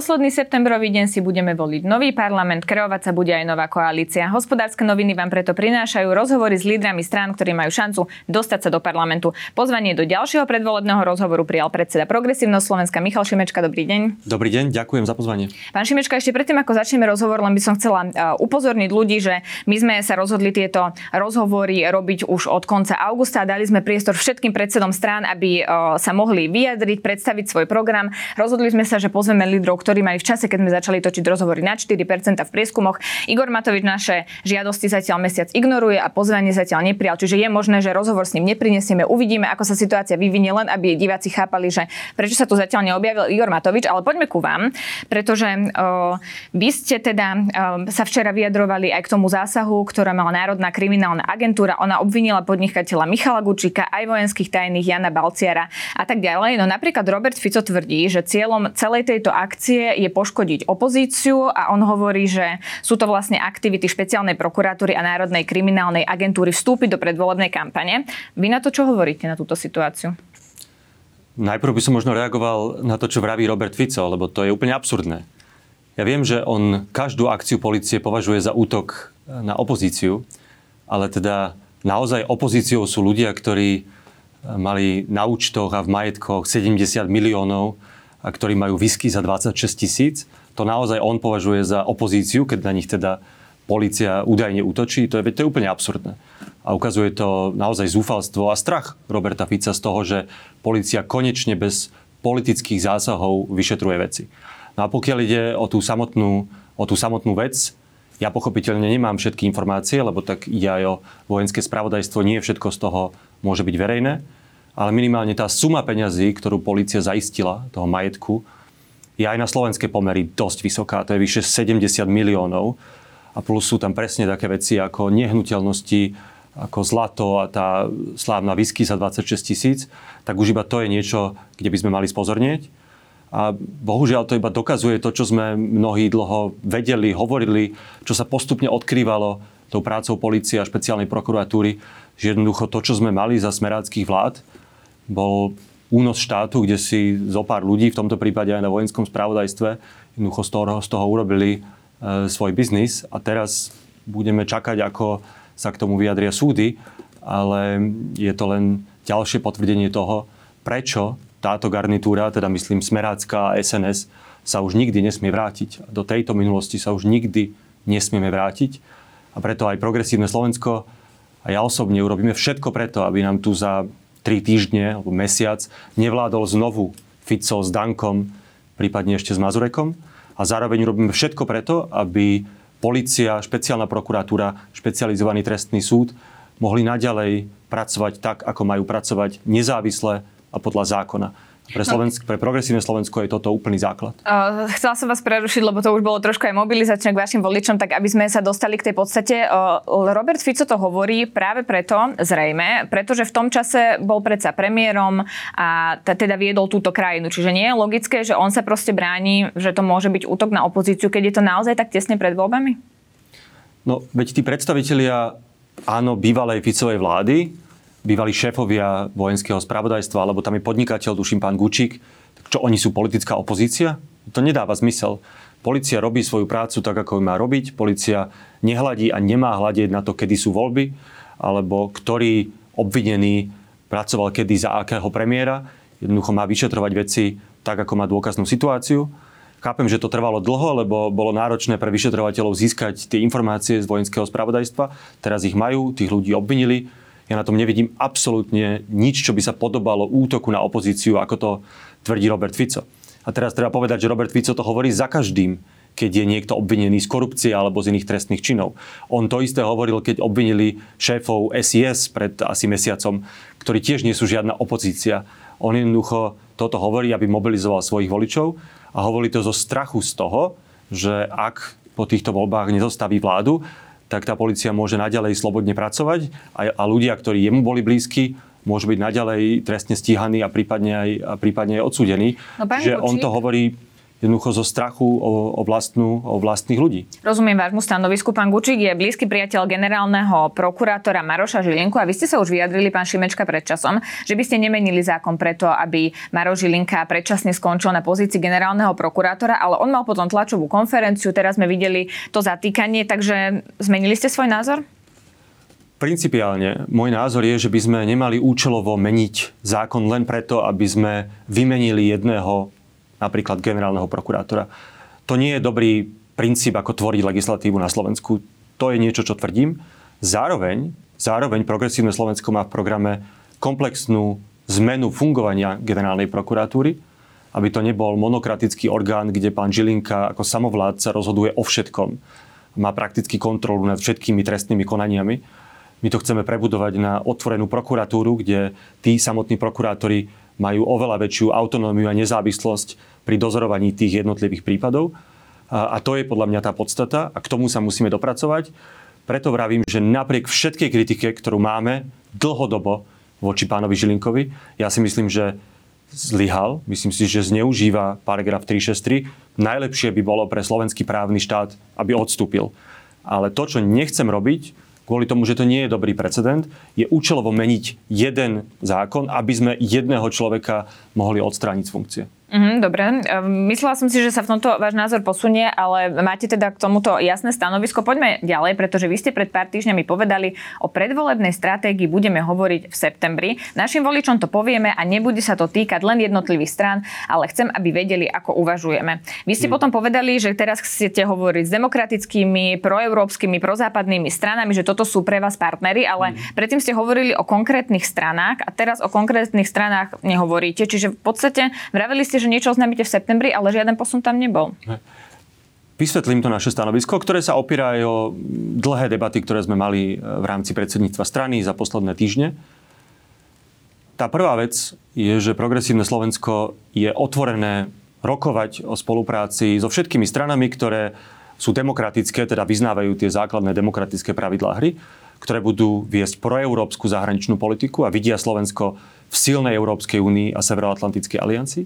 Posledný septembrový deň si budeme voliť nový parlament, kreovať sa bude aj nová koalícia. Hospodárske noviny vám preto prinášajú rozhovory s lídrami strán, ktorí majú šancu dostať sa do parlamentu. Pozvanie do ďalšieho predvolebného rozhovoru prijal predseda Progresívneho Slovenska Michal Šimečka. Dobrý deň. Dobrý deň, ďakujem za pozvanie. Pán Šimečka, ešte predtým, ako začneme rozhovor, len by som chcela uh, upozorniť ľudí, že my sme sa rozhodli tieto rozhovory robiť už od konca augusta a dali sme priestor všetkým predsedom strán, aby uh, sa mohli vyjadriť, predstaviť svoj program. Rozhodli sme sa, že pozveme lídrov ktorí mali v čase, keď sme začali točiť rozhovory na 4% v prieskumoch. Igor Matovič naše žiadosti zatiaľ mesiac ignoruje a pozvanie zatiaľ neprijal. Čiže je možné, že rozhovor s ním neprinesieme. Uvidíme, ako sa situácia vyvinie, len aby diváci chápali, že prečo sa tu zatiaľ neobjavil Igor Matovič. Ale poďme ku vám, pretože o, vy ste teda o, sa včera vyjadrovali aj k tomu zásahu, ktorá mala Národná kriminálna agentúra. Ona obvinila podnikateľa Michala Gučíka, aj vojenských tajných Jana Balciara a tak ďalej. No napríklad Robert Fico tvrdí, že cieľom celej tejto akcie akcie je poškodiť opozíciu a on hovorí, že sú to vlastne aktivity špeciálnej prokuratúry a Národnej kriminálnej agentúry vstúpiť do predvolebnej kampane. Vy na to čo hovoríte na túto situáciu? Najprv by som možno reagoval na to, čo vraví Robert Fico, lebo to je úplne absurdné. Ja viem, že on každú akciu policie považuje za útok na opozíciu, ale teda naozaj opozíciou sú ľudia, ktorí mali na účtoch a v majetkoch 70 miliónov ktorí majú whisky za 26 tisíc, to naozaj on považuje za opozíciu, keď na nich teda policia údajne útočí, to je, to je úplne absurdné. A ukazuje to naozaj zúfalstvo a strach Roberta Fica z toho, že policia konečne bez politických zásahov vyšetruje veci. No a pokiaľ ide o tú samotnú, o tú samotnú vec, ja pochopiteľne nemám všetky informácie, lebo tak ide aj o vojenské spravodajstvo, nie všetko z toho môže byť verejné ale minimálne tá suma peňazí, ktorú policia zaistila, toho majetku, je aj na slovenské pomery dosť vysoká. To je vyše 70 miliónov. A plus sú tam presne také veci ako nehnuteľnosti, ako zlato a tá slávna whisky za 26 tisíc. Tak už iba to je niečo, kde by sme mali spozornieť. A bohužiaľ to iba dokazuje to, čo sme mnohí dlho vedeli, hovorili, čo sa postupne odkrývalo tou prácou policie a špeciálnej prokuratúry, že jednoducho to, čo sme mali za smeráckých vlád, bol únos štátu, kde si zo pár ľudí, v tomto prípade aj na vojenskom spravodajstve, jednoducho z toho, z toho urobili e, svoj biznis a teraz budeme čakať, ako sa k tomu vyjadria súdy, ale je to len ďalšie potvrdenie toho, prečo táto garnitúra, teda myslím Smerácká a SNS, sa už nikdy nesmie vrátiť. Do tejto minulosti sa už nikdy nesmieme vrátiť. A preto aj Progresívne Slovensko a ja osobne urobíme všetko preto, aby nám tu za tri týždne alebo mesiac nevládol znovu Fico s Dankom, prípadne ešte s Mazurekom. A zároveň robíme všetko preto, aby policia, špeciálna prokuratúra, špecializovaný trestný súd mohli naďalej pracovať tak, ako majú pracovať nezávisle a podľa zákona. Pre, Slovensk- pre progresívne Slovensko je toto úplný základ. Uh, chcela som vás prerušiť, lebo to už bolo trošku aj mobilizačné k vašim voličom, tak aby sme sa dostali k tej podstate. Uh, Robert Fico to hovorí práve preto, zrejme, pretože v tom čase bol predsa premiérom a t- teda viedol túto krajinu. Čiže nie je logické, že on sa proste bráni, že to môže byť útok na opozíciu, keď je to naozaj tak tesne pred voľbami? No, veď tí predstavitelia, áno, bývalej Ficovej vlády, bývalí šéfovia vojenského spravodajstva, alebo tam je podnikateľ, duším pán Gučík, tak čo oni sú politická opozícia? To nedáva zmysel. Polícia robí svoju prácu tak, ako má robiť. Polícia nehľadí a nemá hľadiť na to, kedy sú voľby, alebo ktorý obvinený pracoval kedy za akého premiéra. Jednoducho má vyšetrovať veci tak, ako má dôkaznú situáciu. Chápem, že to trvalo dlho, lebo bolo náročné pre vyšetrovateľov získať tie informácie z vojenského spravodajstva. Teraz ich majú, tých ľudí obvinili ja na tom nevidím absolútne nič, čo by sa podobalo útoku na opozíciu, ako to tvrdí Robert Fico. A teraz treba povedať, že Robert Fico to hovorí za každým, keď je niekto obvinený z korupcie alebo z iných trestných činov. On to isté hovoril, keď obvinili šéfov SIS pred asi mesiacom, ktorí tiež nie sú žiadna opozícia. On jednoducho toto hovorí, aby mobilizoval svojich voličov a hovorí to zo strachu z toho, že ak po týchto voľbách nezostaví vládu, tak tá policia môže naďalej slobodne pracovať a, a ľudia, ktorí jemu boli blízki, môžu byť naďalej trestne stíhaní a prípadne aj, a prípadne aj odsúdení. No, že on to hovorí jednoducho zo strachu o, o, vlastnú, o vlastných ľudí. Rozumiem vášmu stanovisku. Pán Gučík je blízky priateľ generálneho prokurátora Maroša Žilinku a vy ste sa už vyjadrili, pán Šimečka, pred časom, že by ste nemenili zákon preto, aby Maroš Žilinka predčasne skončil na pozícii generálneho prokurátora, ale on mal potom tlačovú konferenciu, teraz sme videli to zatýkanie, takže zmenili ste svoj názor? Principiálne môj názor je, že by sme nemali účelovo meniť zákon len preto, aby sme vymenili jedného napríklad generálneho prokurátora. To nie je dobrý princíp, ako tvoriť legislatívu na Slovensku. To je niečo, čo tvrdím. Zároveň, zároveň Progresívne Slovensko má v programe komplexnú zmenu fungovania generálnej prokuratúry, aby to nebol monokratický orgán, kde pán Žilinka ako samovládca rozhoduje o všetkom. Má prakticky kontrolu nad všetkými trestnými konaniami. My to chceme prebudovať na otvorenú prokuratúru, kde tí samotní prokurátori majú oveľa väčšiu autonómiu a nezávislosť pri dozorovaní tých jednotlivých prípadov. A, to je podľa mňa tá podstata a k tomu sa musíme dopracovať. Preto vravím, že napriek všetkej kritike, ktorú máme dlhodobo voči pánovi Žilinkovi, ja si myslím, že zlyhal. Myslím si, že zneužíva paragraf 363. Najlepšie by bolo pre slovenský právny štát, aby odstúpil. Ale to, čo nechcem robiť, kvôli tomu, že to nie je dobrý precedent, je účelovo meniť jeden zákon, aby sme jedného človeka mohli odstrániť z funkcie. Mm, dobre, ehm, myslela som si, že sa v tomto váš názor posunie, ale máte teda k tomuto jasné stanovisko. Poďme ďalej, pretože vy ste pred pár týždňami povedali, o predvolebnej stratégii budeme hovoriť v septembri. Našim voličom to povieme a nebude sa to týkať len jednotlivých strán, ale chcem, aby vedeli, ako uvažujeme. Vy ste mm. potom povedali, že teraz chcete hovoriť s demokratickými, proeurópskymi, prozápadnými stranami, že toto sú pre vás partnery, ale mm. predtým ste hovorili o konkrétnych stranách a teraz o konkrétnych stranách nehovoríte. Čiže v podstate vraveli ste, že niečo oznámite v septembri, ale žiaden posun tam nebol. Vysvetlím to naše stanovisko, ktoré sa opiera aj o dlhé debaty, ktoré sme mali e, v rámci predsedníctva strany za posledné týždne. Tá prvá vec je, že progresívne Slovensko je otvorené rokovať o spolupráci so všetkými stranami, ktoré sú demokratické, teda vyznávajú tie základné demokratické pravidlá hry, ktoré budú viesť proeurópsku zahraničnú politiku a vidia Slovensko v silnej Európskej únii a Severoatlantickej aliancii.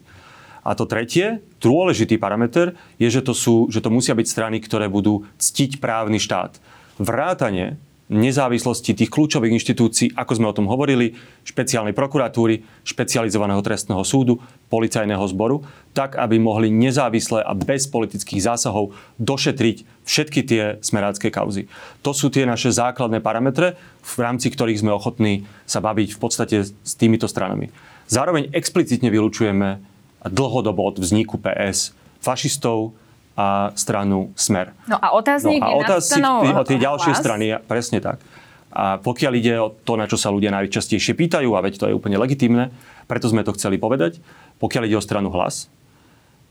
A to tretie, dôležitý parameter, je, že to, sú, že to musia byť strany, ktoré budú ctiť právny štát. Vrátanie nezávislosti tých kľúčových inštitúcií, ako sme o tom hovorili, špeciálnej prokuratúry, špecializovaného trestného súdu, policajného zboru, tak, aby mohli nezávisle a bez politických zásahov došetriť všetky tie smerácké kauzy. To sú tie naše základné parametre, v rámci ktorých sme ochotní sa baviť v podstate s týmito stranami. Zároveň explicitne vylučujeme dlhodobo od vzniku PS fašistov a stranu Smer. No a otáznik no, a otáznik o tie ďalšie hlas? strany, presne tak. A pokiaľ ide o to, na čo sa ľudia najčastejšie pýtajú, a veď to je úplne legitimné, preto sme to chceli povedať, pokiaľ ide o stranu hlas,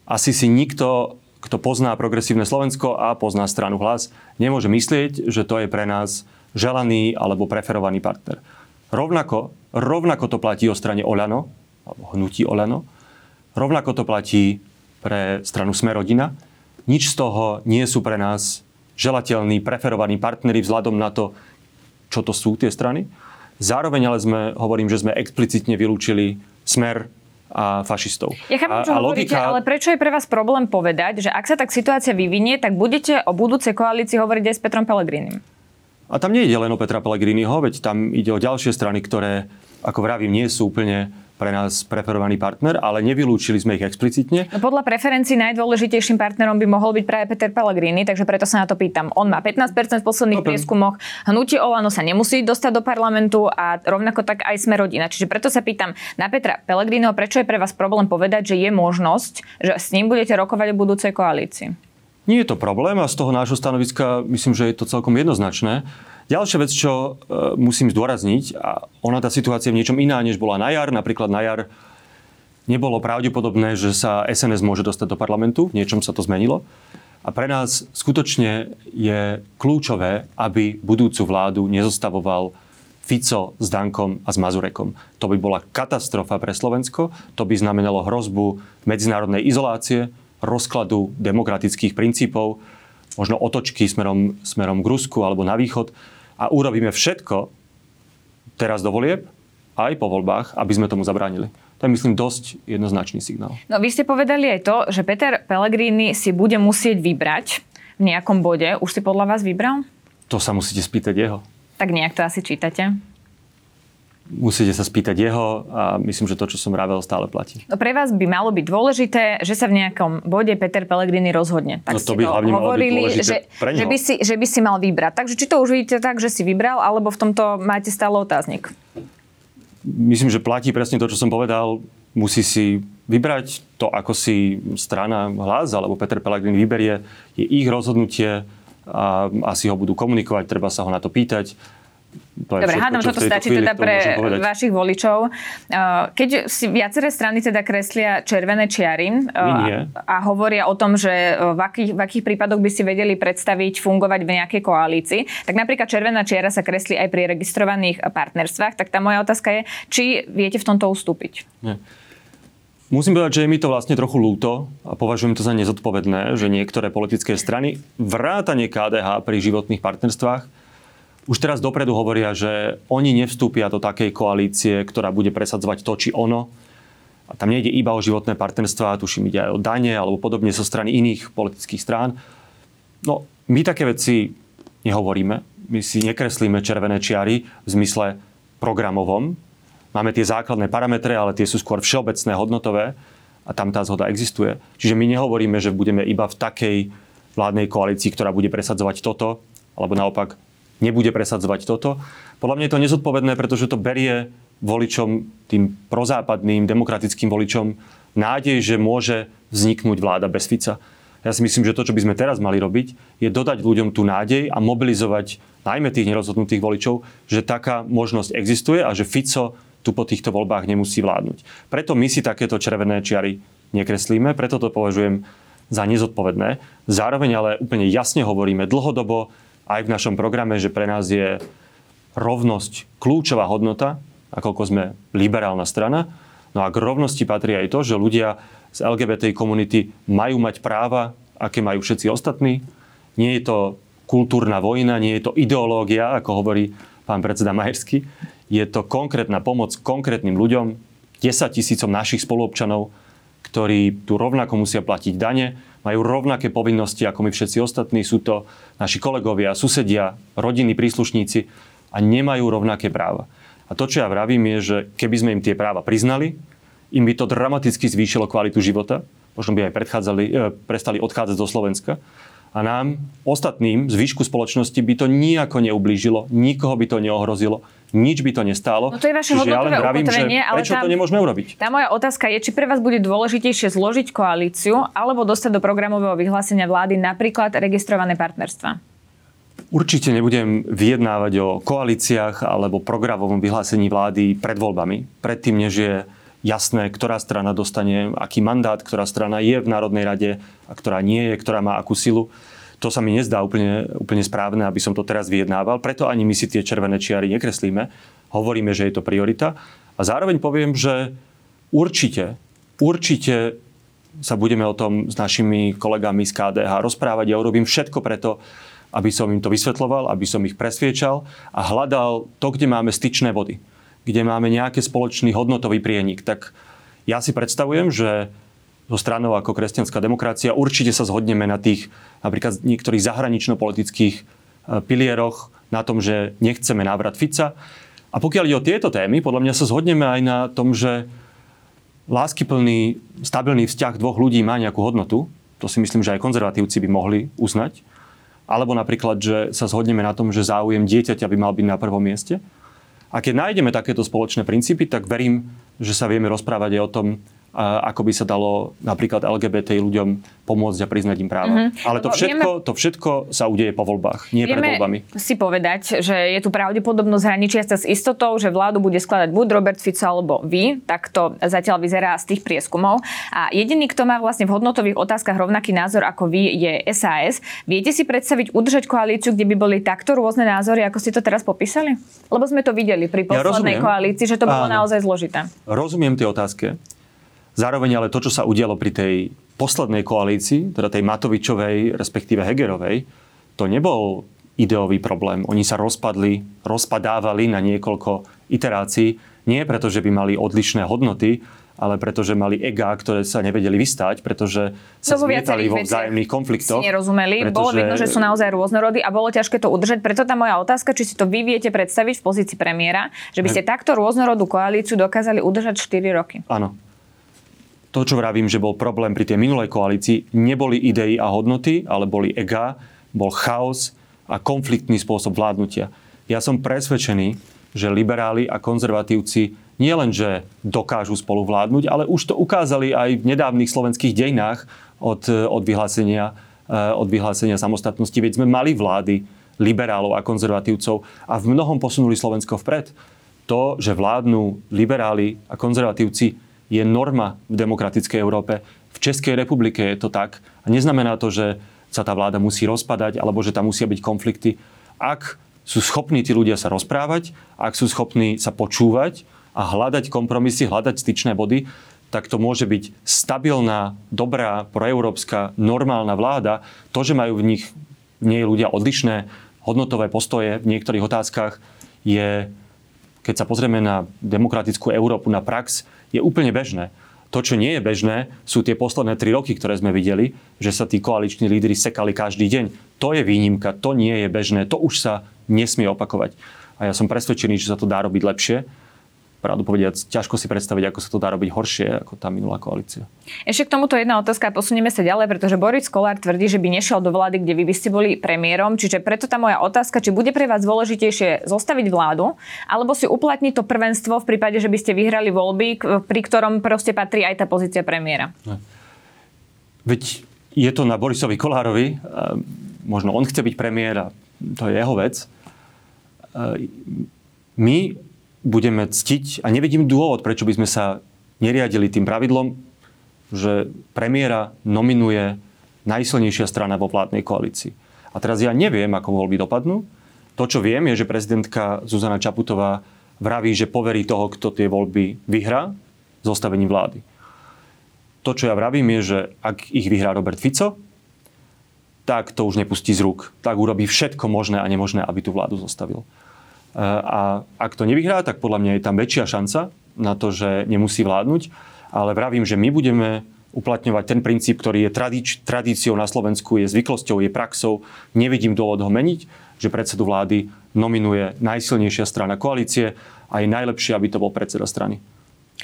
asi si nikto, kto pozná progresívne Slovensko a pozná stranu hlas, nemôže myslieť, že to je pre nás želaný alebo preferovaný partner. Rovnako, rovnako to platí o strane Olano, alebo hnutí Olano, Rovnako to platí pre stranu Smerodina. Nič z toho nie sú pre nás želateľní, preferovaní partnery vzhľadom na to, čo to sú tie strany. Zároveň ale sme, hovorím, že sme explicitne vylúčili smer a fašistov. Ja chápem, čo a, hovoríte, logika... ale prečo je pre vás problém povedať, že ak sa tak situácia vyvinie, tak budete o budúcej koalícii hovoriť aj s Petrom Pelegrínim? A tam nie ide len o Petra Pellegriniho, veď tam ide o ďalšie strany, ktoré, ako vravím, nie sú úplne pre nás preferovaný partner, ale nevylúčili sme ich explicitne. No podľa preferencií najdôležitejším partnerom by mohol byť práve Peter Pellegrini, takže preto sa na to pýtam. On má 15% v posledných no, prieskumoch, hnutie Olano sa nemusí dostať do parlamentu a rovnako tak aj sme rodina. Čiže preto sa pýtam na Petra Pellegriniho, prečo je pre vás problém povedať, že je možnosť, že s ním budete rokovať o budúcej koalícii? Nie je to problém a z toho nášho stanoviska myslím, že je to celkom jednoznačné. Ďalšia vec, čo e, musím zdôrazniť, a ona tá situácia je v niečom iná, než bola na jar. Napríklad na jar nebolo pravdepodobné, že sa SNS môže dostať do parlamentu. V niečom sa to zmenilo. A pre nás skutočne je kľúčové, aby budúcu vládu nezostavoval Fico s Dankom a s Mazurekom. To by bola katastrofa pre Slovensko, to by znamenalo hrozbu medzinárodnej izolácie, rozkladu demokratických princípov, možno otočky smerom, smerom k Rusku alebo na východ a urobíme všetko teraz do volieb, aj po voľbách, aby sme tomu zabránili. To je, myslím, dosť jednoznačný signál. No vy ste povedali aj to, že Peter Pellegrini si bude musieť vybrať v nejakom bode. Už si podľa vás vybral? To sa musíte spýtať jeho. Tak nejak to asi čítate musíte sa spýtať jeho a myslím, že to, čo som vravel, stále platí. No pre vás by malo byť dôležité, že sa v nejakom bode Peter Pellegrini rozhodne. Tak no to by hlavne hovorili, malo byť že, že, by si, že by si mal vybrať. Takže či to už vidíte tak, že si vybral, alebo v tomto máte stále otáznik? Myslím, že platí presne to, čo som povedal. Musí si vybrať to, ako si strana hlas, alebo Peter Pellegrini vyberie, je ich rozhodnutie a asi ho budú komunikovať, treba sa ho na to pýtať to Dobre, hádam, toto stačí teda pre vašich voličov. Uh, keď si viaceré strany teda kreslia červené čiary uh, a hovoria o tom, že uh, v akých, v akých prípadoch by si vedeli predstaviť fungovať v nejakej koalícii, tak napríklad červená čiara sa kreslí aj pri registrovaných partnerstvách, tak tá moja otázka je, či viete v tomto ustúpiť? Nie. Musím povedať, že je mi to vlastne trochu lúto a považujem to za nezodpovedné, že niektoré politické strany, vrátanie KDH pri životných partnerstvách, už teraz dopredu hovoria, že oni nevstúpia do takej koalície, ktorá bude presadzovať to či ono. A tam nejde iba o životné partnerstva, tuším ide aj o dane alebo podobne zo strany iných politických strán. No, my také veci nehovoríme. My si nekreslíme červené čiary v zmysle programovom. Máme tie základné parametre, ale tie sú skôr všeobecné, hodnotové a tam tá zhoda existuje. Čiže my nehovoríme, že budeme iba v takej vládnej koalícii, ktorá bude presadzovať toto, alebo naopak nebude presadzovať toto. Podľa mňa je to nezodpovedné, pretože to berie voličom, tým prozápadným demokratickým voličom, nádej, že môže vzniknúť vláda bez Fica. Ja si myslím, že to, čo by sme teraz mali robiť, je dodať ľuďom tú nádej a mobilizovať najmä tých nerozhodnutých voličov, že taká možnosť existuje a že Fico tu po týchto voľbách nemusí vládnuť. Preto my si takéto červené čiary nekreslíme, preto to považujem za nezodpovedné. Zároveň ale úplne jasne hovoríme dlhodobo, aj v našom programe, že pre nás je rovnosť kľúčová hodnota, ako sme liberálna strana. No a k rovnosti patrí aj to, že ľudia z LGBT komunity majú mať práva, aké majú všetci ostatní. Nie je to kultúrna vojna, nie je to ideológia, ako hovorí pán predseda Majersky. Je to konkrétna pomoc konkrétnym ľuďom, 10 tisícom našich spoluobčanov, ktorí tu rovnako musia platiť dane, majú rovnaké povinnosti ako my všetci ostatní. Sú to naši kolegovia, susedia, rodiny, príslušníci a nemajú rovnaké práva. A to, čo ja vravím, je, že keby sme im tie práva priznali, im by to dramaticky zvýšilo kvalitu života, možno by aj e, prestali odchádzať zo Slovenska. A nám, ostatným, zvyšku spoločnosti by to nijako neublížilo, nikoho by to neohrozilo, nič by to nestálo. No to je vaše Čiže ja len vravím, že ale prečo tá, to nemôžeme urobiť? Tá moja otázka je, či pre vás bude dôležitejšie zložiť koalíciu alebo dostať do programového vyhlásenia vlády napríklad registrované partnerstva? Určite nebudem vyjednávať o koalíciách alebo programovom vyhlásení vlády pred voľbami. Predtým, než je jasné, ktorá strana dostane aký mandát, ktorá strana je v Národnej rade a ktorá nie je, ktorá má akú silu. To sa mi nezdá úplne, úplne správne, aby som to teraz vyjednával. Preto ani my si tie červené čiary nekreslíme. Hovoríme, že je to priorita. A zároveň poviem, že určite, určite sa budeme o tom s našimi kolegami z KDH rozprávať. Ja urobím všetko preto, aby som im to vysvetloval, aby som ich presviečal a hľadal to, kde máme styčné body kde máme nejaký spoločný hodnotový prienik, tak ja si predstavujem, že so stranou ako kresťanská demokracia určite sa zhodneme na tých napríklad niektorých zahranično-politických e, pilieroch, na tom, že nechceme návrat Fica. A pokiaľ ide o tieto témy, podľa mňa sa zhodneme aj na tom, že láskyplný, stabilný vzťah dvoch ľudí má nejakú hodnotu. To si myslím, že aj konzervatívci by mohli uznať. Alebo napríklad, že sa zhodneme na tom, že záujem dieťaťa by mal byť na prvom mieste. A keď nájdeme takéto spoločné princípy, tak verím, že sa vieme rozprávať aj o tom, ako by sa dalo napríklad LGBT ľuďom pomôcť a priznať im práva. Mm-hmm. Ale to všetko, to všetko sa udeje po voľbách, nie pred voľbami. si povedať, že je tu pravdepodobnosť hraničia sa s istotou, že vládu bude skladať buď Robert Fico alebo vy, tak to zatiaľ vyzerá z tých prieskumov. A jediný, kto má vlastne v hodnotových otázkach rovnaký názor ako vy, je SAS. Viete si predstaviť udržať koalíciu, kde by boli takto rôzne názory, ako ste to teraz popísali? Lebo sme to videli pri poslednej ja koalícii, že to bolo Áno. naozaj zložité. Rozumiem tie otázky. Zároveň ale to, čo sa udialo pri tej poslednej koalícii, teda tej Matovičovej, respektíve Hegerovej, to nebol ideový problém. Oni sa rozpadli, rozpadávali na niekoľko iterácií, nie preto, že by mali odlišné hodnoty, ale pretože mali ega, ktoré sa nevedeli vystať, pretože sa Lebo zmietali vo vzájomných konfliktoch. si nerozumeli, bolo vidno, že sú naozaj rôznorody a bolo ťažké to udržať. Preto tá moja otázka, či si to vy viete predstaviť v pozícii premiéra, že by ste takto rôznorodú koalíciu dokázali udržať 4 roky. Áno. To, čo vravím, že bol problém pri tej minulej koalícii, neboli idei a hodnoty, ale boli ega, bol chaos a konfliktný spôsob vládnutia. Ja som presvedčený, že liberáli a konzervatívci nielenže dokážu spolu vládnuť, ale už to ukázali aj v nedávnych slovenských dejinách od, od, vyhlásenia, eh, od vyhlásenia samostatnosti. Veď sme mali vlády liberálov a konzervatívcov a v mnohom posunuli Slovensko vpred. To, že vládnu liberáli a konzervatívci, je norma v demokratickej Európe. V Českej republike je to tak. A neznamená to, že sa tá vláda musí rozpadať alebo že tam musia byť konflikty. Ak sú schopní tí ľudia sa rozprávať, ak sú schopní sa počúvať a hľadať kompromisy, hľadať styčné body, tak to môže byť stabilná, dobrá, proeurópska, normálna vláda. To, že majú v nich nie ľudia odlišné hodnotové postoje v niektorých otázkach, je, keď sa pozrieme na demokratickú Európu, na prax, je úplne bežné. To, čo nie je bežné, sú tie posledné tri roky, ktoré sme videli, že sa tí koaliční lídry sekali každý deň. To je výnimka, to nie je bežné, to už sa nesmie opakovať. A ja som presvedčený, že sa to dá robiť lepšie pravdu povediac, ťažko si predstaviť, ako sa to dá robiť horšie ako tá minulá koalícia. Ešte k tomuto jedna otázka a posunieme sa ďalej, pretože Boris Kolár tvrdí, že by nešiel do vlády, kde vy by ste boli premiérom. Čiže preto tá moja otázka, či bude pre vás dôležitejšie zostaviť vládu, alebo si uplatniť to prvenstvo v prípade, že by ste vyhrali voľby, pri ktorom proste patrí aj tá pozícia premiéra. Veď je to na Borisovi Kolárovi, možno on chce byť premiér a to je jeho vec. My budeme ctiť a nevidím dôvod, prečo by sme sa neriadili tým pravidlom, že premiéra nominuje najsilnejšia strana vo vládnej koalícii. A teraz ja neviem, ako voľby dopadnú. To, čo viem, je, že prezidentka Zuzana Čaputová vraví, že poverí toho, kto tie voľby vyhrá, zostavením vlády. To, čo ja vravím, je, že ak ich vyhrá Robert Fico, tak to už nepustí z rúk. Tak urobí všetko možné a nemožné, aby tú vládu zostavil. A ak to nevyhrá, tak podľa mňa je tam väčšia šanca na to, že nemusí vládnuť. Ale vravím, že my budeme uplatňovať ten princíp, ktorý je tradič, tradíciou na Slovensku, je zvyklosťou, je praxou. Nevidím dôvod ho meniť, že predsedu vlády nominuje najsilnejšia strana koalície a je najlepšie, aby to bol predseda strany.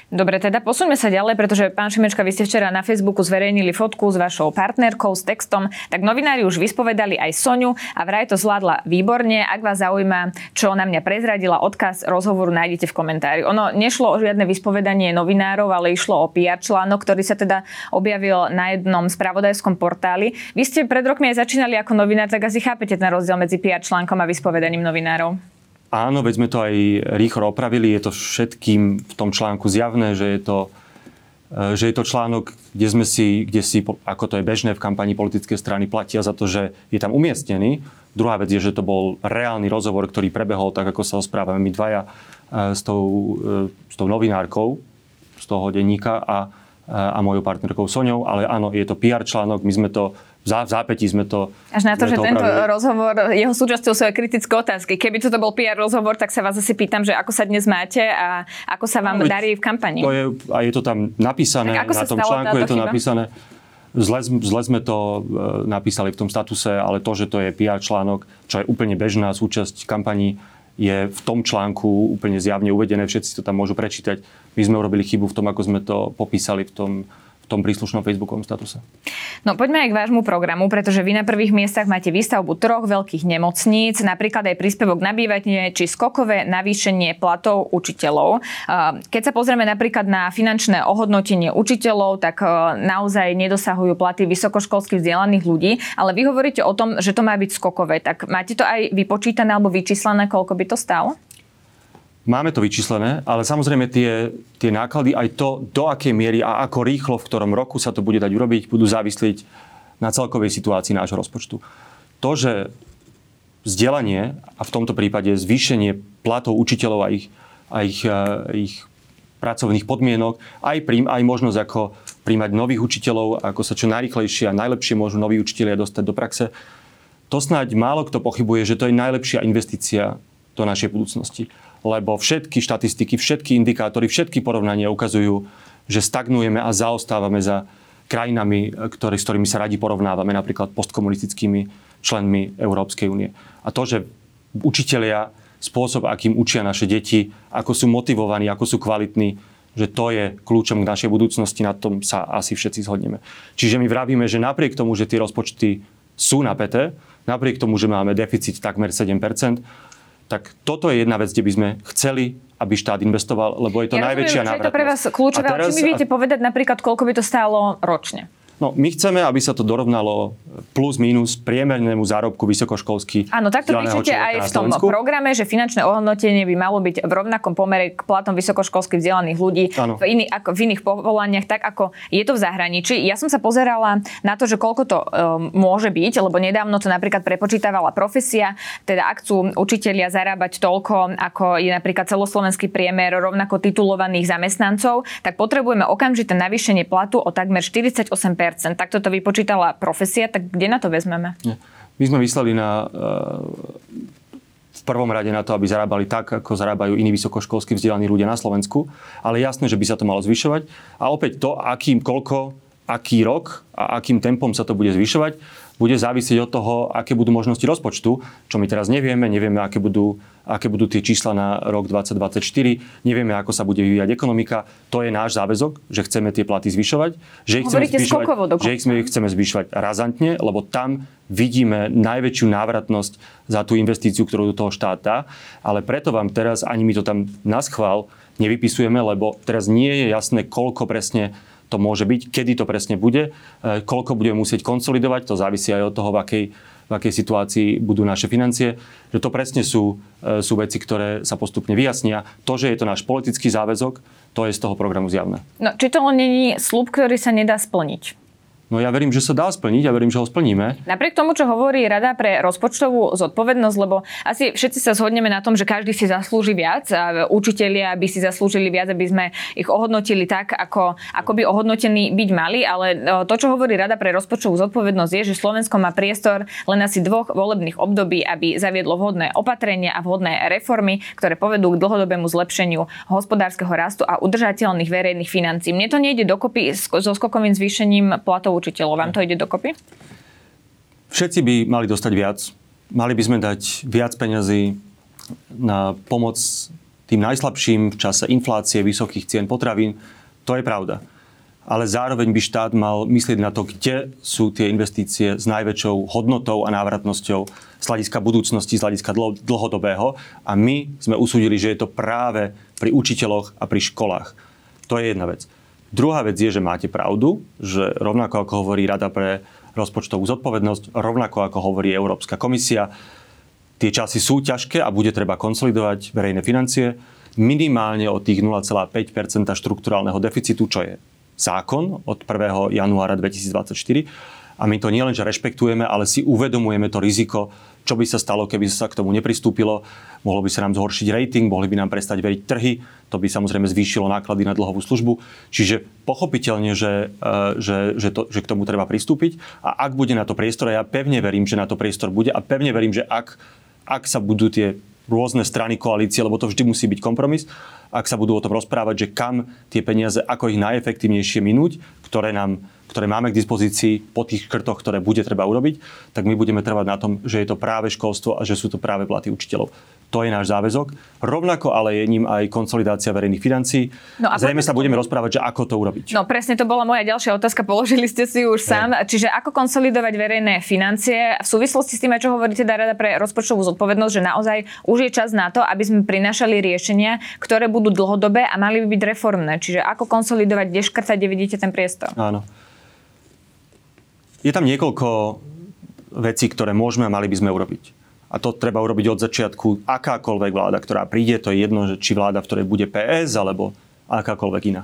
Dobre, teda posuňme sa ďalej, pretože pán Šimečka, vy ste včera na Facebooku zverejnili fotku s vašou partnerkou, s textom, tak novinári už vyspovedali aj Soňu a vraj to zvládla výborne. Ak vás zaujíma, čo na mňa prezradila, odkaz rozhovoru nájdete v komentári. Ono nešlo o žiadne vyspovedanie novinárov, ale išlo o PR článok, ktorý sa teda objavil na jednom spravodajskom portáli. Vy ste pred rokmi aj začínali ako novinár, tak asi chápete ten rozdiel medzi PR článkom a vyspovedaním novinárov. Áno, veď sme to aj rýchlo opravili. Je to všetkým v tom článku zjavné, že je to, e, že je to článok, kde sme si, kde si, ako to je bežné v kampani politické strany, platia za to, že je tam umiestnený. Druhá vec je, že to bol reálny rozhovor, ktorý prebehol tak, ako sa osprávame my dvaja e, s tou, e, s tou novinárkou z toho denníka a, a mojou partnerkou Soňou. Ale áno, je to PR článok, my sme to v zápätí sme to Až na to, že to tento opravili. rozhovor, jeho súčasťou sú aj kritické otázky. Keby toto bol PR rozhovor, tak sa vás asi pýtam, že ako sa dnes máte a ako sa vám no, darí v kampani. To je, a je to tam napísané, na tom článku je to chyba? napísané. Zle, zle sme to e, napísali v tom statuse, ale to, že to je PR článok, čo je úplne bežná súčasť kampaní, je v tom článku úplne zjavne uvedené, všetci to tam môžu prečítať. My sme urobili chybu v tom, ako sme to popísali v tom tom príslušnom facebookovom statuse. No poďme aj k vášmu programu, pretože vy na prvých miestach máte výstavbu troch veľkých nemocníc, napríklad aj príspevok na bývanie či skokové navýšenie platov učiteľov. Keď sa pozrieme napríklad na finančné ohodnotenie učiteľov, tak naozaj nedosahujú platy vysokoškolských vzdelaných ľudí, ale vy hovoríte o tom, že to má byť skokové. Tak máte to aj vypočítané alebo vyčíslené, koľko by to stálo? Máme to vyčíslené, ale samozrejme tie, tie náklady, aj to, do akej miery a ako rýchlo, v ktorom roku sa to bude dať urobiť, budú závislieť na celkovej situácii nášho rozpočtu. To, že vzdelanie a v tomto prípade zvýšenie platov učiteľov a ich, a ich, a ich pracovných podmienok, aj, prím, aj možnosť ako príjmať nových učiteľov, ako sa čo najrychlejšie a najlepšie môžu noví učiteľia dostať do praxe, to snáď málo kto pochybuje, že to je najlepšia investícia do našej budúcnosti lebo všetky štatistiky, všetky indikátory, všetky porovnania ukazujú, že stagnujeme a zaostávame za krajinami, ktorý, s ktorými sa radi porovnávame, napríklad postkomunistickými členmi Európskej únie. A to, že učitelia, spôsob, akým učia naše deti, ako sú motivovaní, ako sú kvalitní, že to je kľúčom k našej budúcnosti, na tom sa asi všetci zhodneme. Čiže my vravíme, že napriek tomu, že tie rozpočty sú napäté, napriek tomu, že máme deficit takmer 7 tak toto je jedna vec, kde by sme chceli aby štát investoval, lebo je to ja najväčšia návratnosť. Je to pre vás kľúčové, teraz, či mi viete povedať napríklad, koľko by to stálo ročne? No, my chceme, aby sa to dorovnalo plus minus priemernému zárobku vysokoškolský. Áno, takto píšete aj v tom programe, že finančné ohodnotenie by malo byť v rovnakom pomere k platom vysokoškolských vzdelaných ľudí v, iný, ako, v iných povolaniach, tak ako je to v zahraničí. Ja som sa pozerala na to, že koľko to um, môže byť, lebo nedávno to napríklad prepočítavala profesia, teda ak chcú učitelia zarábať toľko, ako je napríklad celoslovenský priemer rovnako titulovaných zamestnancov, tak potrebujeme okamžité navýšenie platu o takmer 48 Takto to vypočítala profesia, tak kde na to vezmeme? My sme vyslali na, eh, v prvom rade na to, aby zarábali tak, ako zarábajú iní vysokoškolsky vzdelaní ľudia na Slovensku, ale jasné, že by sa to malo zvyšovať. A opäť to, akým, koľko, aký rok a akým tempom sa to bude zvyšovať, bude závisieť od toho, aké budú možnosti rozpočtu, čo my teraz nevieme, nevieme, aké budú, aké budú tie čísla na rok 2024, nevieme, ako sa bude vyvíjať ekonomika. To je náš záväzok, že chceme tie platy zvyšovať, že ich, chceme zvyšovať, že ich chceme, zvyšovať razantne, lebo tam vidíme najväčšiu návratnosť za tú investíciu, ktorú do toho štát dá. Ale preto vám teraz ani my to tam na schvál nevypisujeme, lebo teraz nie je jasné, koľko presne to môže byť, kedy to presne bude, e, koľko budeme musieť konsolidovať, to závisí aj od toho, v akej, v akej situácii budú naše financie. Že to presne sú, e, sú veci, ktoré sa postupne vyjasnia. To, že je to náš politický záväzok, to je z toho programu zjavné. No, či to len není slúb, ktorý sa nedá splniť? No ja verím, že sa dá splniť a verím, že ho splníme. Napriek tomu, čo hovorí Rada pre rozpočtovú zodpovednosť, lebo asi všetci sa zhodneme na tom, že každý si zaslúži viac a učitelia by si zaslúžili viac, aby sme ich ohodnotili tak, ako, ako by ohodnotení byť mali, ale e, to, čo hovorí Rada pre rozpočtovú zodpovednosť, je, že Slovensko má priestor len asi dvoch volebných období, aby zaviedlo vhodné opatrenia a vhodné reformy, ktoré povedú k dlhodobému zlepšeniu hospodárskeho rastu a udržateľných verejných financí. Mne to nejde dokopy so skokovým zvýšením platov učiteľov. Vám to ide dokopy? Všetci by mali dostať viac. Mali by sme dať viac peňazí na pomoc tým najslabším v čase inflácie, vysokých cien potravín. To je pravda. Ale zároveň by štát mal myslieť na to, kde sú tie investície s najväčšou hodnotou a návratnosťou z hľadiska budúcnosti, z hľadiska dlhodobého. A my sme usúdili, že je to práve pri učiteľoch a pri školách. To je jedna vec. Druhá vec je, že máte pravdu, že rovnako ako hovorí Rada pre rozpočtovú zodpovednosť, rovnako ako hovorí Európska komisia, tie časy sú ťažké a bude treba konsolidovať verejné financie minimálne od tých 0,5% štrukturálneho deficitu, čo je zákon od 1. januára 2024. A my to nielen, že rešpektujeme, ale si uvedomujeme to riziko, čo by sa stalo, keby sa k tomu nepristúpilo. Mohlo by sa nám zhoršiť rating, mohli by nám prestať veriť trhy, to by samozrejme zvýšilo náklady na dlhovú službu. Čiže pochopiteľne, že, e, že, že, to, že k tomu treba pristúpiť. A ak bude na to priestor, a ja pevne verím, že na to priestor bude a pevne verím, že ak, ak sa budú tie rôzne strany koalície, lebo to vždy musí byť kompromis, ak sa budú o tom rozprávať, že kam tie peniaze, ako ich najefektívnejšie minúť, ktoré nám ktoré máme k dispozícii po tých škrtoch, ktoré bude treba urobiť, tak my budeme trvať na tom, že je to práve školstvo a že sú to práve platy učiteľov. To je náš záväzok. Rovnako ale je ním aj konsolidácia verejných financií. No a Zrejme sa budeme rozprávať, že ako to urobiť. No presne to bola moja ďalšia otázka, položili ste si už sám. Čiže ako konsolidovať verejné financie v súvislosti s tým, čo hovorí teda Rada pre rozpočtovú zodpovednosť, že naozaj už je čas na to, aby sme prinašali riešenia, ktoré budú dlhodobé a mali by byť reformné. Čiže ako konsolidovať, kde škrtať, kde vidíte ten priestor. Áno. Je tam niekoľko vecí, ktoré môžeme a mali by sme urobiť. A to treba urobiť od začiatku. Akákoľvek vláda, ktorá príde, to je jedno, či vláda, v ktorej bude PS, alebo akákoľvek iná.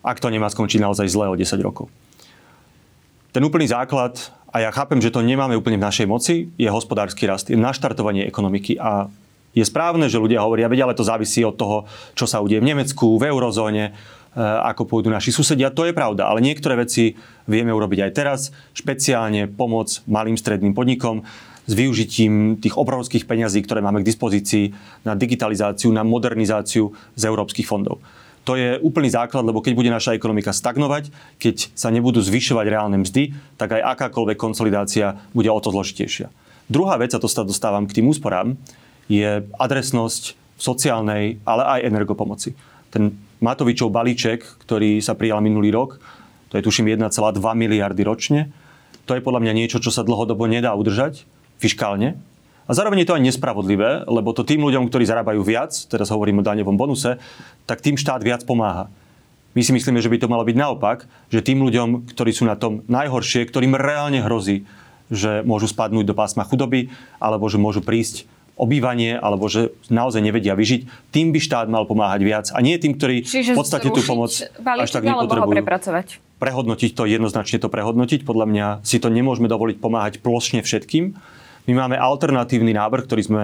Ak to nemá skončiť naozaj zle o 10 rokov. Ten úplný základ, a ja chápem, že to nemáme úplne v našej moci, je hospodársky rast, je naštartovanie ekonomiky. A je správne, že ľudia hovoria, vedia, ale to závisí od toho, čo sa udie v Nemecku, v eurozóne, ako pôjdu naši susedia. To je pravda, ale niektoré veci vieme urobiť aj teraz. Špeciálne pomoc malým stredným podnikom s využitím tých obrovských peňazí, ktoré máme k dispozícii na digitalizáciu, na modernizáciu z európskych fondov. To je úplný základ, lebo keď bude naša ekonomika stagnovať, keď sa nebudú zvyšovať reálne mzdy, tak aj akákoľvek konsolidácia bude o to zložitejšia. Druhá vec, a to sa dostávam k tým úsporám, je adresnosť sociálnej, ale aj energopomoci. Ten Matovičov balíček, ktorý sa prijal minulý rok, to je tuším 1,2 miliardy ročne, to je podľa mňa niečo, čo sa dlhodobo nedá udržať fiskálne. A zároveň je to aj nespravodlivé, lebo to tým ľuďom, ktorí zarábajú viac, teraz hovorím o daňovom bonuse, tak tým štát viac pomáha. My si myslíme, že by to malo byť naopak, že tým ľuďom, ktorí sú na tom najhoršie, ktorým reálne hrozí, že môžu spadnúť do pásma chudoby, alebo že môžu prísť obývanie, alebo že naozaj nevedia vyžiť, tým by štát mal pomáhať viac. A nie tým, ktorí Čiže v podstate tú pomoc až tak nepotrebujú. prepracovať. Prehodnotiť to, jednoznačne to prehodnotiť. Podľa mňa si to nemôžeme dovoliť pomáhať plošne všetkým my máme alternatívny návrh, ktorý sme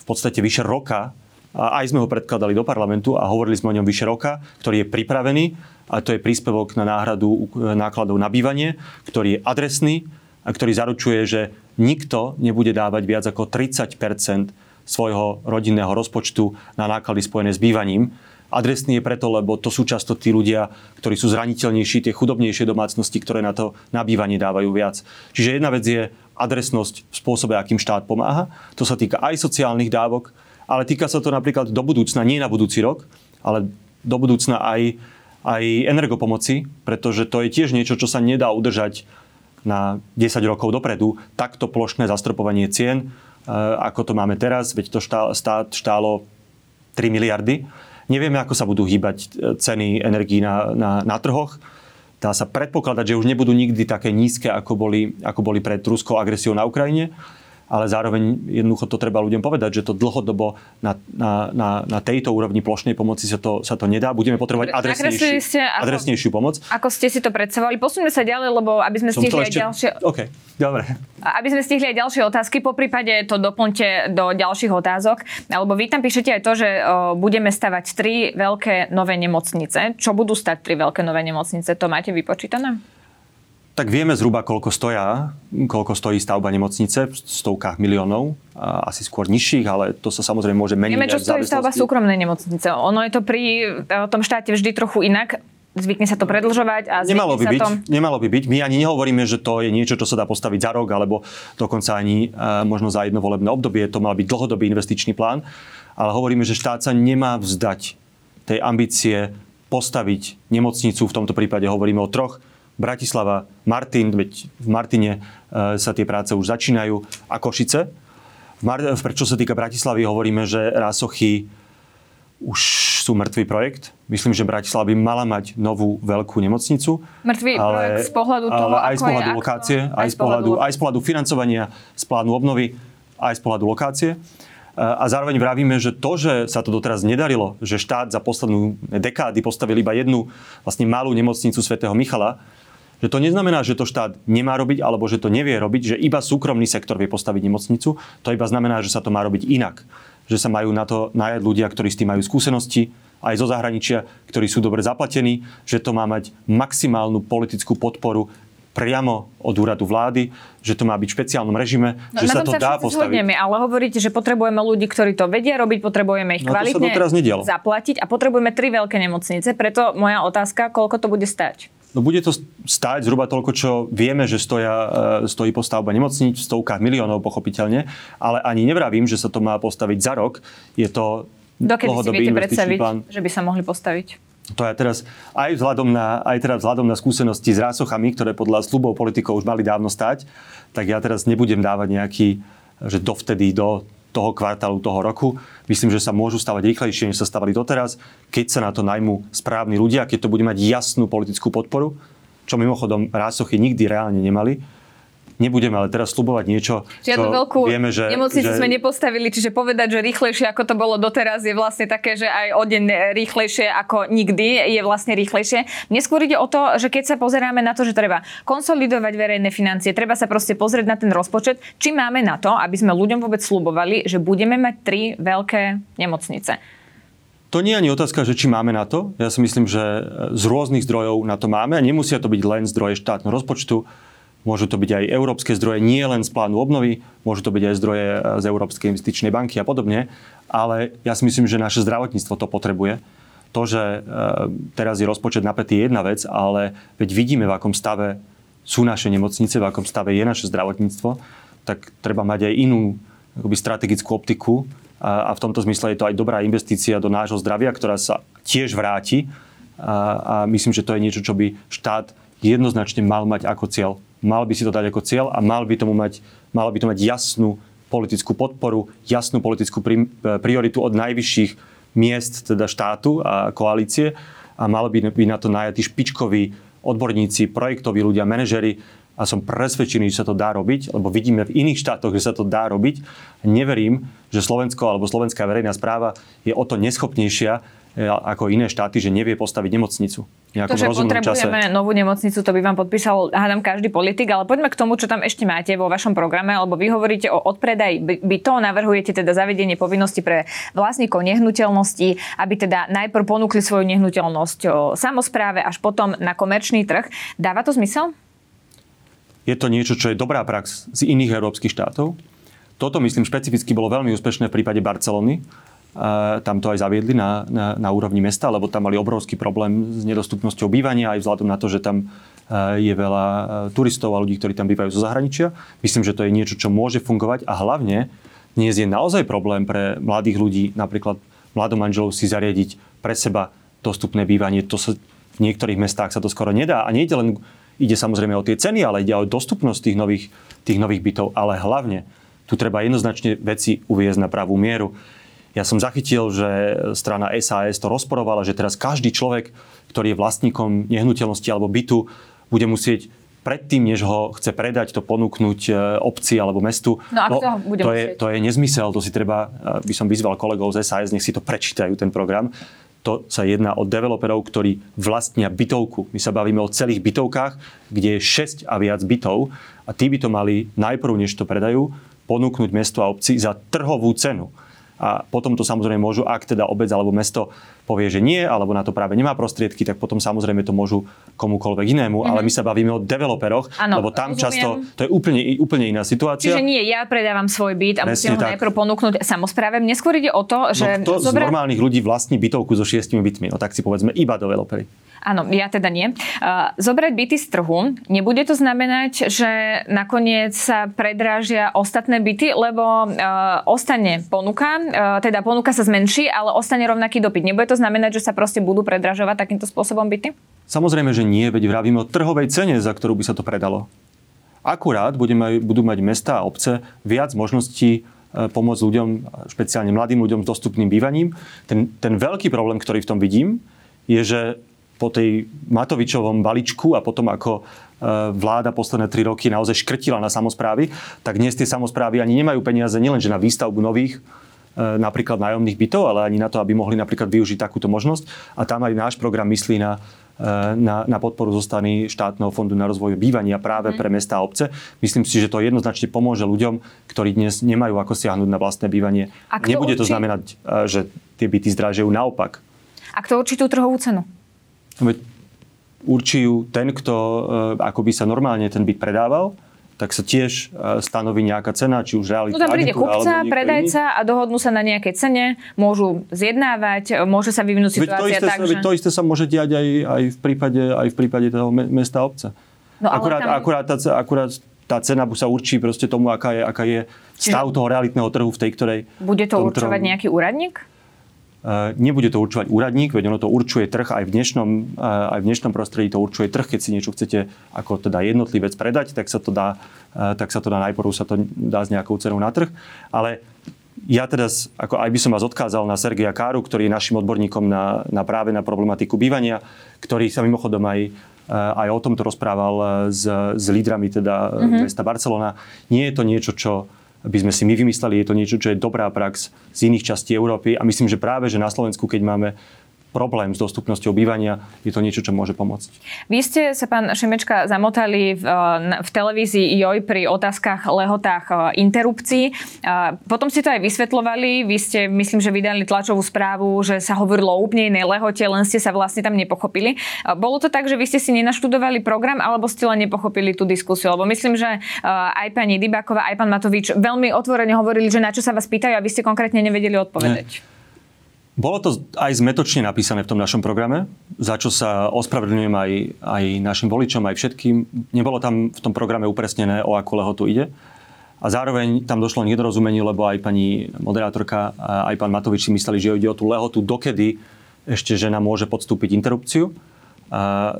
v podstate vyše roka, a aj sme ho predkladali do parlamentu a hovorili sme o ňom vyše roka, ktorý je pripravený a to je príspevok na náhradu nákladov na bývanie, ktorý je adresný a ktorý zaručuje, že nikto nebude dávať viac ako 30% svojho rodinného rozpočtu na náklady spojené s bývaním. Adresný je preto, lebo to sú často tí ľudia, ktorí sú zraniteľnejší, tie chudobnejšie domácnosti, ktoré na to nabývanie dávajú viac. Čiže jedna vec je adresnosť v spôsobe, akým štát pomáha. To sa týka aj sociálnych dávok, ale týka sa to napríklad do budúcna, nie na budúci rok, ale do budúcna aj, aj energopomoci, pretože to je tiež niečo, čo sa nedá udržať na 10 rokov dopredu. Takto plošné zastropovanie cien, e, ako to máme teraz, veď to štát štálo 3 miliardy. Nevieme, ako sa budú hýbať e, ceny energií na, na, na trhoch dá sa predpokladať, že už nebudú nikdy také nízke, ako boli, ako boli pred ruskou agresiou na Ukrajine ale zároveň jednoducho to treba ľuďom povedať, že to dlhodobo na, na, na, na tejto úrovni plošnej pomoci sa to, sa to nedá. Budeme potrebovať adresnejšiu, ste, ako, adresnejšiu pomoc. Ako ste si to predstavovali? Posuňme sa ďalej, lebo aby sme stihli aj ďalšie... OK, dobre. Aby sme stihli aj ďalšie otázky, po prípade to doplňte do ďalších otázok, lebo vy tam píšete aj to, že budeme stavať tri veľké nové nemocnice. Čo budú stať tri veľké nové nemocnice? To máte vypočítané? Tak vieme zhruba, koľko stoja, koľko stojí stavba nemocnice v stovkách miliónov, asi skôr nižších, ale to sa samozrejme môže meniť. Vieme, čo stojí stavba súkromnej nemocnice. Ono je to pri tom štáte vždy trochu inak. Zvykne sa to predlžovať a nemalo by byť, to... Nemalo by byť. My ani nehovoríme, že to je niečo, čo sa dá postaviť za rok, alebo dokonca ani uh, možno za jedno volebné obdobie. To mal byť dlhodobý investičný plán. Ale hovoríme, že štát sa nemá vzdať tej ambície postaviť nemocnicu, v tomto prípade hovoríme o troch Bratislava, Martin, veď v Martine e, sa tie práce už začínajú, a Košice. V Mar- čo sa týka Bratislavy, hovoríme, že Rásochy už sú mŕtvý projekt. Myslím, že Bratislava by mala mať novú veľkú nemocnicu. Mŕtvý ale, projekt z pohľadu toho, aj z pohľadu lokácie, aj, z pohľadu, aj z pohľadu financovania, z plánu obnovy, aj z pohľadu lokácie. A zároveň vravíme, že to, že sa to doteraz nedarilo, že štát za poslednú dekády postavil iba jednu vlastne malú nemocnicu svätého Michala, že to neznamená, že to štát nemá robiť alebo že to nevie robiť, že iba súkromný sektor vie postaviť nemocnicu. To iba znamená, že sa to má robiť inak. Že sa majú na to najať ľudia, ktorí s tým majú skúsenosti, aj zo zahraničia, ktorí sú dobre zaplatení, že to má mať maximálnu politickú podporu priamo od úradu vlády, že to má byť v špeciálnom režime, no, že sa to sa dá postaviť. Zhodneme, ale hovoríte, že potrebujeme ľudí, ktorí to vedia robiť, potrebujeme ich no, kvalitne zaplatiť a potrebujeme tri veľké nemocnice. Preto moja otázka, koľko to bude stať? No bude to stáť zhruba toľko, čo vieme, že stoja, e, stojí postavba nemocníc v stovkách miliónov, pochopiteľne, ale ani nevravím, že sa to má postaviť za rok. Je to Dokedy si viete predstaviť, plán. že by sa mohli postaviť? To je teraz aj vzhľadom na, aj teda vzhľadom na skúsenosti s rásochami, ktoré podľa slubov politikov už mali dávno stať, tak ja teraz nebudem dávať nejaký, že dovtedy do toho kvartálu, toho roku. Myslím, že sa môžu stavať rýchlejšie, než sa stavali doteraz, keď sa na to najmú správni ľudia, keď to bude mať jasnú politickú podporu, čo mimochodom rásochy nikdy reálne nemali nebudeme ale teraz slubovať niečo, Žiadnu čo veľkú vieme, že... nemocnicu že... sme nepostavili, čiže povedať, že rýchlejšie ako to bolo doteraz je vlastne také, že aj o deň rýchlejšie ako nikdy je vlastne rýchlejšie. Neskôr ide o to, že keď sa pozeráme na to, že treba konsolidovať verejné financie, treba sa proste pozrieť na ten rozpočet, či máme na to, aby sme ľuďom vôbec slubovali, že budeme mať tri veľké nemocnice. To nie je ani otázka, že či máme na to. Ja si myslím, že z rôznych zdrojov na to máme a nemusia to byť len zdroje štátneho rozpočtu. Môžu to byť aj európske zdroje, nie len z plánu obnovy, môžu to byť aj zdroje e, z Európskej investičnej banky a podobne, ale ja si myslím, že naše zdravotníctvo to potrebuje. to, že e, teraz je rozpočet napätý jedna vec, ale veď vidíme, v akom stave sú naše nemocnice, v akom stave je naše zdravotníctvo, tak treba mať aj inú akoby, strategickú optiku a, v tomto zmysle je to aj dobrá investícia do nášho zdravia, ktorá sa tiež vráti a myslím, že to je niečo, čo by štát jednoznačne mal mať ako cieľ. Mal by si to dať ako cieľ a mal by, tomu mať, mal by to mať jasnú politickú podporu, jasnú politickú prioritu od najvyšších miest teda štátu a koalície a mal by byť na to najatí špičkoví odborníci, projektoví ľudia, manažery a som presvedčený, že sa to dá robiť, lebo vidíme v iných štátoch, že sa to dá robiť. Neverím, že Slovensko alebo slovenská verejná správa je o to neschopnejšia E, ako iné štáty, že nevie postaviť nemocnicu. To, že potrebujeme čase. novú nemocnicu, to by vám podpísal, hádam, každý politik, ale poďme k tomu, čo tam ešte máte vo vašom programe, lebo vy hovoríte o odpredaj bytov, navrhujete teda zavedenie povinnosti pre vlastníkov nehnuteľnosti, aby teda najprv ponúkli svoju nehnuteľnosť samozpráve, až potom na komerčný trh. Dáva to zmysel? Je to niečo, čo je dobrá prax z iných európskych štátov. Toto, myslím, špecificky bolo veľmi úspešné v prípade Barcelony, tam to aj zaviedli na, na, na úrovni mesta, lebo tam mali obrovský problém s nedostupnosťou bývania, aj vzhľadom na to, že tam je veľa turistov a ľudí, ktorí tam bývajú zo zahraničia. Myslím, že to je niečo, čo môže fungovať a hlavne dnes je naozaj problém pre mladých ľudí, napríklad mladom manželov si zariadiť pre seba dostupné bývanie. To sa v niektorých mestách sa to skoro nedá. A nejde len, ide samozrejme o tie ceny, ale ide aj o dostupnosť tých nových, tých nových bytov. Ale hlavne tu treba jednoznačne veci uviezť na pravú mieru. Ja som zachytil, že strana SAS to rozporovala, že teraz každý človek, ktorý je vlastníkom nehnuteľnosti alebo bytu, bude musieť predtým, než ho chce predať, to ponúknuť e, obci alebo mestu. No no, to bude to, je, to je nezmysel, to si treba, e, by som vyzval kolegov z SAS, nech si to prečítajú, ten program. To sa jedná o developerov, ktorí vlastnia bytovku. My sa bavíme o celých bytovkách, kde je 6 a viac bytov a tí by to mali najprv, než to predajú, ponúknuť mestu a obci za trhovú cenu a potom to samozrejme môžu, ak teda obec alebo mesto povie, že nie, alebo na to práve nemá prostriedky, tak potom samozrejme to môžu komukoľvek inému. Mm-hmm. Ale my sa bavíme o developeroch, ano, lebo tam rozumiem. často to je úplne, úplne iná situácia. Čiže nie, ja predávam svoj byt a Presne musím ho tak. najprv ponúknuť samozpráve. Mne skôr ide o to, že... No, kto zobra... z normálnych ľudí vlastní bytovku so šiestimi bytmi? No tak si povedzme iba developeri. Áno, ja teda nie. Zobrať byty z trhu, nebude to znamenať, že nakoniec sa predrážia ostatné byty, lebo ostane ponuka, teda ponuka sa zmenší, ale ostane rovnaký dopyt. Nebude to znamenať, že sa proste budú predražovať takýmto spôsobom byty? Samozrejme, že nie, veď vravíme o trhovej cene, za ktorú by sa to predalo. Akurát budú mať, mesta a obce viac možností pomôcť ľuďom, špeciálne mladým ľuďom s dostupným bývaním. Ten, ten veľký problém, ktorý v tom vidím, je, že po tej Matovičovom balíčku a potom ako e, vláda posledné tri roky naozaj škrtila na samozprávy, tak dnes tie samozprávy ani nemajú peniaze nielenže na výstavbu nových e, napríklad nájomných bytov, ale ani na to, aby mohli napríklad využiť takúto možnosť. A tam aj náš program myslí na, e, na, na podporu zo strany štátneho fondu na rozvoj bývania práve pre mesta a obce. Myslím si, že to jednoznačne pomôže ľuďom, ktorí dnes nemajú ako siahnuť na vlastné bývanie. Nebude určí... to znamenať, že tie byty zdražujú naopak. A kto určí tú trhovú cenu? Určujú ten, kto e, ako by sa normálne ten byt predával, tak sa tiež e, stanoví nejaká cena, či už realitná No tam príde kupca, predajca a dohodnú sa na nejakej cene, môžu zjednávať, môže sa vyvinúť situácia to isté, tak, že... To isté sa môže diať aj, aj, v, prípade, aj v prípade toho mesta obce. No, akurát, tam... akurát, tá, akurát tá cena sa určí proste tomu, aká je, aká je stav Čiže... toho realitného trhu v tej ktorej... Bude to určovať trhu... nejaký úradník? Eh, nebude to určovať úradník, veď ono to určuje trh aj v dnešnom, eh, aj v dnešnom prostredí to určuje trh. Keď si niečo chcete ako teda jednotlivec predať, tak sa to dá, eh, tak sa to dá najprv sa to dá s nejakou cenou na trh. Ale ja teraz, ako aj by som vás odkázal na Sergeja Káru, ktorý je našim odborníkom na, na práve na problematiku bývania, ktorý sa mimochodom aj aj o tomto rozprával s, s lídrami teda mm-hmm. mesta Barcelona. Nie je to niečo, čo by sme si my vymysleli. Je to niečo, čo je dobrá prax z iných častí Európy a myslím, že práve, že na Slovensku, keď máme problém s dostupnosťou bývania, je to niečo, čo môže pomôcť. Vy ste sa, pán Šemečka, zamotali v, v televízii JOJ pri otázkach, lehotách e, interrupcií. Potom ste to aj vysvetlovali. Vy ste, myslím, že vydali tlačovú správu, že sa hovorilo o úplne inej lehote, len ste sa vlastne tam nepochopili. Bolo to tak, že vy ste si nenaštudovali program, alebo ste len nepochopili tú diskusiu? Lebo myslím, že aj pani Dybáková, aj pán Matovič veľmi otvorene hovorili, že na čo sa vás pýtajú a vy ste konkrétne nevedeli odpovedať. Ne. Bolo to aj zmetočne napísané v tom našom programe, za čo sa ospravedlňujem aj, aj našim voličom, aj všetkým. Nebolo tam v tom programe upresnené, o akú lehotu ide. A zároveň tam došlo k nedorozumeniu, lebo aj pani moderátorka, aj pán Matovič si mysleli, že ide o tú lehotu, dokedy ešte žena môže podstúpiť interrupciu,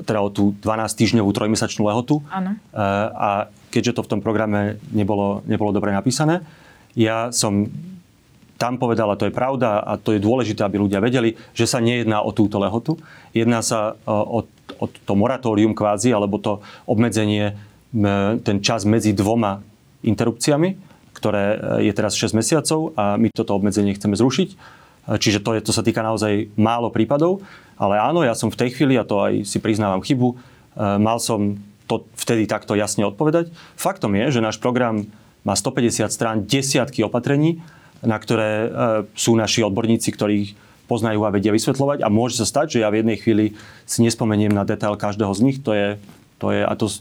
teda o tú 12-týždňovú trojmesačnú lehotu. Áno. A keďže to v tom programe nebolo, nebolo dobre napísané, ja som tam povedala, to je pravda a to je dôležité, aby ľudia vedeli, že sa nejedná o túto lehotu. Jedná sa e, o, o to moratórium kvázi, alebo to obmedzenie, ten čas medzi dvoma interrupciami, ktoré e, je teraz 6 mesiacov a my toto obmedzenie chceme zrušiť. E, čiže to, je, to sa týka naozaj málo prípadov. Ale áno, ja som v tej chvíli, a to aj si priznávam chybu, mal som to vtedy takto jasne odpovedať. Faktom je, že náš program má 150 strán, desiatky opatrení na ktoré e, sú naši odborníci, ktorých poznajú a vedia vysvetľovať a môže sa stať, že ja v jednej chvíli si nespomeniem na detail každého z nich. To je, to je, a to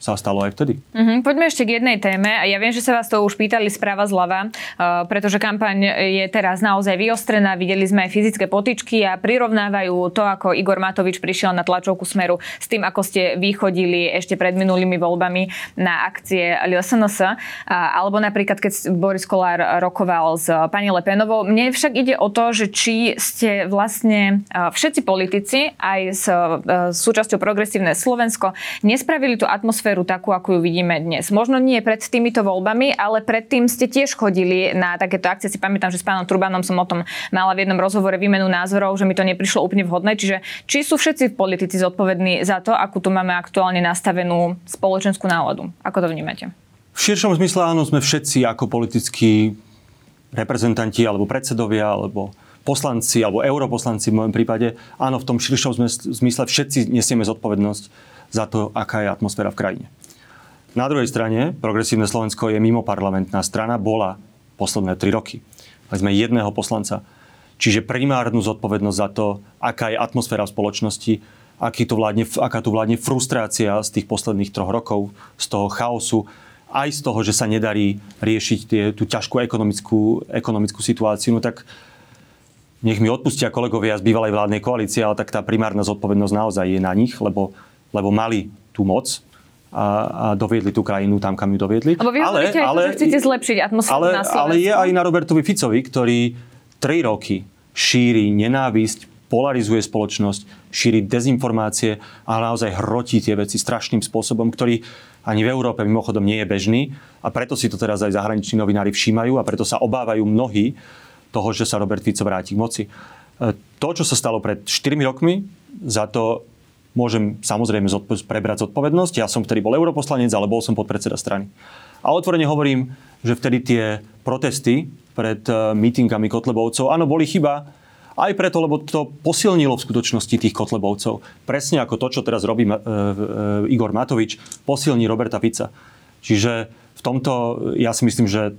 sa stalo aj vtedy. Uh-huh. Poďme ešte k jednej téme. Ja viem, že sa vás to už pýtali správa zľava, uh, pretože kampaň je teraz naozaj vyostrená. Videli sme aj fyzické potičky a prirovnávajú to, ako Igor Matovič prišiel na tlačovku Smeru s tým, ako ste vychodili ešte pred minulými voľbami na akcie LSNS. Uh, alebo napríklad, keď Boris Kolár rokoval s pani Lepenovou. Mne však ide o to, že či ste vlastne uh, všetci politici aj s uh, súčasťou Progresívne Slovensko nespravili tú atmosféru atmosféru takú, ako ju vidíme dnes. Možno nie pred týmito voľbami, ale predtým ste tiež chodili na takéto akcie. Si pamätám, že s pánom Turbanom som o tom mala v jednom rozhovore výmenu názorov, že mi to neprišlo úplne vhodné. Čiže či sú všetci politici zodpovední za to, akú tu máme aktuálne nastavenú spoločenskú náladu? Ako to vnímate? V širšom zmysle áno, sme všetci ako politickí reprezentanti alebo predsedovia alebo poslanci alebo europoslanci v môjom prípade, áno, v tom širšom zmysle všetci nesieme zodpovednosť za to, aká je atmosféra v krajine. Na druhej strane, Progresívne Slovensko je mimo parlamentná strana, bola posledné tri roky. Mali sme jedného poslanca. Čiže primárnu zodpovednosť za to, aká je atmosféra v spoločnosti, aký tu vládne, aká tu vládne frustrácia z tých posledných troch rokov, z toho chaosu, aj z toho, že sa nedarí riešiť tie, tú ťažkú ekonomickú, ekonomickú situáciu, no tak nech mi odpustia kolegovia z bývalej vládnej koalície, ale tak tá primárna zodpovednosť naozaj je na nich, lebo lebo mali tú moc a, a doviedli tú krajinu tam, kam ju doviedli. Lebo vy ale, aj ale, to, že chcete zlepšiť atmosféru ale, na Slovensku. Ale je aj na Robertovi Ficovi, ktorý tri roky šíri nenávisť, polarizuje spoločnosť, šíri dezinformácie a naozaj hrotí tie veci strašným spôsobom, ktorý ani v Európe mimochodom nie je bežný a preto si to teraz aj zahraniční novinári všímajú a preto sa obávajú mnohí toho, že sa Robert Fico vráti k moci. E, to, čo sa stalo pred 4 rokmi, za to môžem samozrejme zodpo- prebrať zodpovednosť. Ja som vtedy bol europoslanec, ale bol som podpredseda strany. A otvorene hovorím, že vtedy tie protesty pred uh, mítingami Kotlebovcov, áno, boli chyba, aj preto, lebo to posilnilo v skutočnosti tých Kotlebovcov. Presne ako to, čo teraz robí uh, uh, Igor Matovič, posilní Roberta Fica. Čiže v tomto ja si myslím, že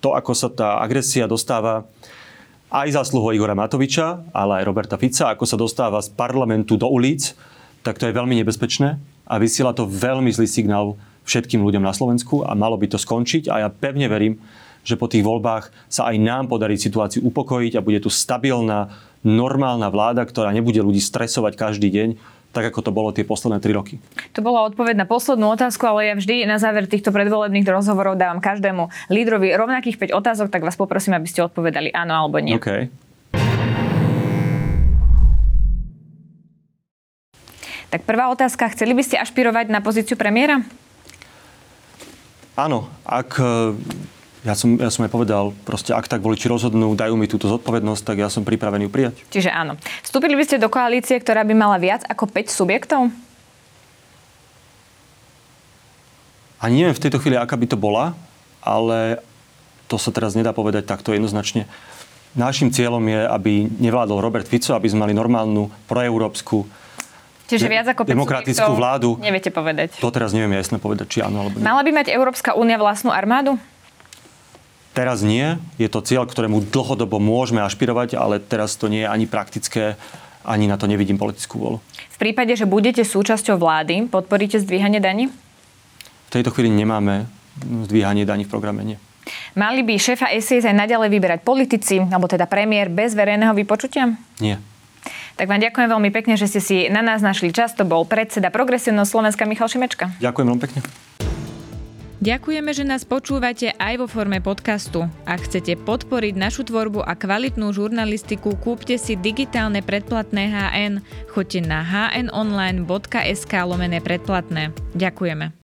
to, ako sa tá agresia dostáva aj zásluhou Igora Matoviča, ale aj Roberta Fica, ako sa dostáva z parlamentu do ulic, tak to je veľmi nebezpečné a vysiela to veľmi zlý signál všetkým ľuďom na Slovensku a malo by to skončiť a ja pevne verím, že po tých voľbách sa aj nám podarí situáciu upokojiť a bude tu stabilná, normálna vláda, ktorá nebude ľudí stresovať každý deň, tak ako to bolo tie posledné tri roky. To bola odpoveď na poslednú otázku, ale ja vždy na záver týchto predvolebných rozhovorov dávam každému lídrovi rovnakých 5 otázok, tak vás poprosím, aby ste odpovedali áno alebo nie. Okay. Tak prvá otázka, chceli by ste ašpirovať na pozíciu premiéra? Áno, ak e, ja som, ja som aj povedal, proste ak tak voliči rozhodnú, dajú mi túto zodpovednosť, tak ja som pripravený ju prijať. Čiže áno. Vstúpili by ste do koalície, ktorá by mala viac ako 5 subjektov? A neviem v tejto chvíli, aká by to bola, ale to sa teraz nedá povedať takto jednoznačne. Našim cieľom je, aby nevládol Robert Fico, aby sme mali normálnu proeurópsku Čiže viac ako demokratickú vládu. Neviete povedať. To teraz neviem jasne povedať, či áno alebo nie. Mala by mať Európska únia vlastnú armádu? Teraz nie. Je to cieľ, ktorému dlhodobo môžeme ašpirovať, ale teraz to nie je ani praktické, ani na to nevidím politickú volu. V prípade, že budete súčasťou vlády, podporíte zdvíhanie daní? V tejto chvíli nemáme zdvíhanie daní v programe, nie. Mali by šéfa SIS aj naďalej vyberať politici, alebo teda premiér bez verejného vypočutia? Nie. Tak vám ďakujem veľmi pekne, že ste si na nás našli čas. To bol predseda Progresívneho Slovenska Michal Šimečka. Ďakujem veľmi pekne. Ďakujeme, že nás počúvate aj vo forme podcastu. Ak chcete podporiť našu tvorbu a kvalitnú žurnalistiku, kúpte si digitálne predplatné HN. Choďte na hnonline.sk lomené predplatné. Ďakujeme.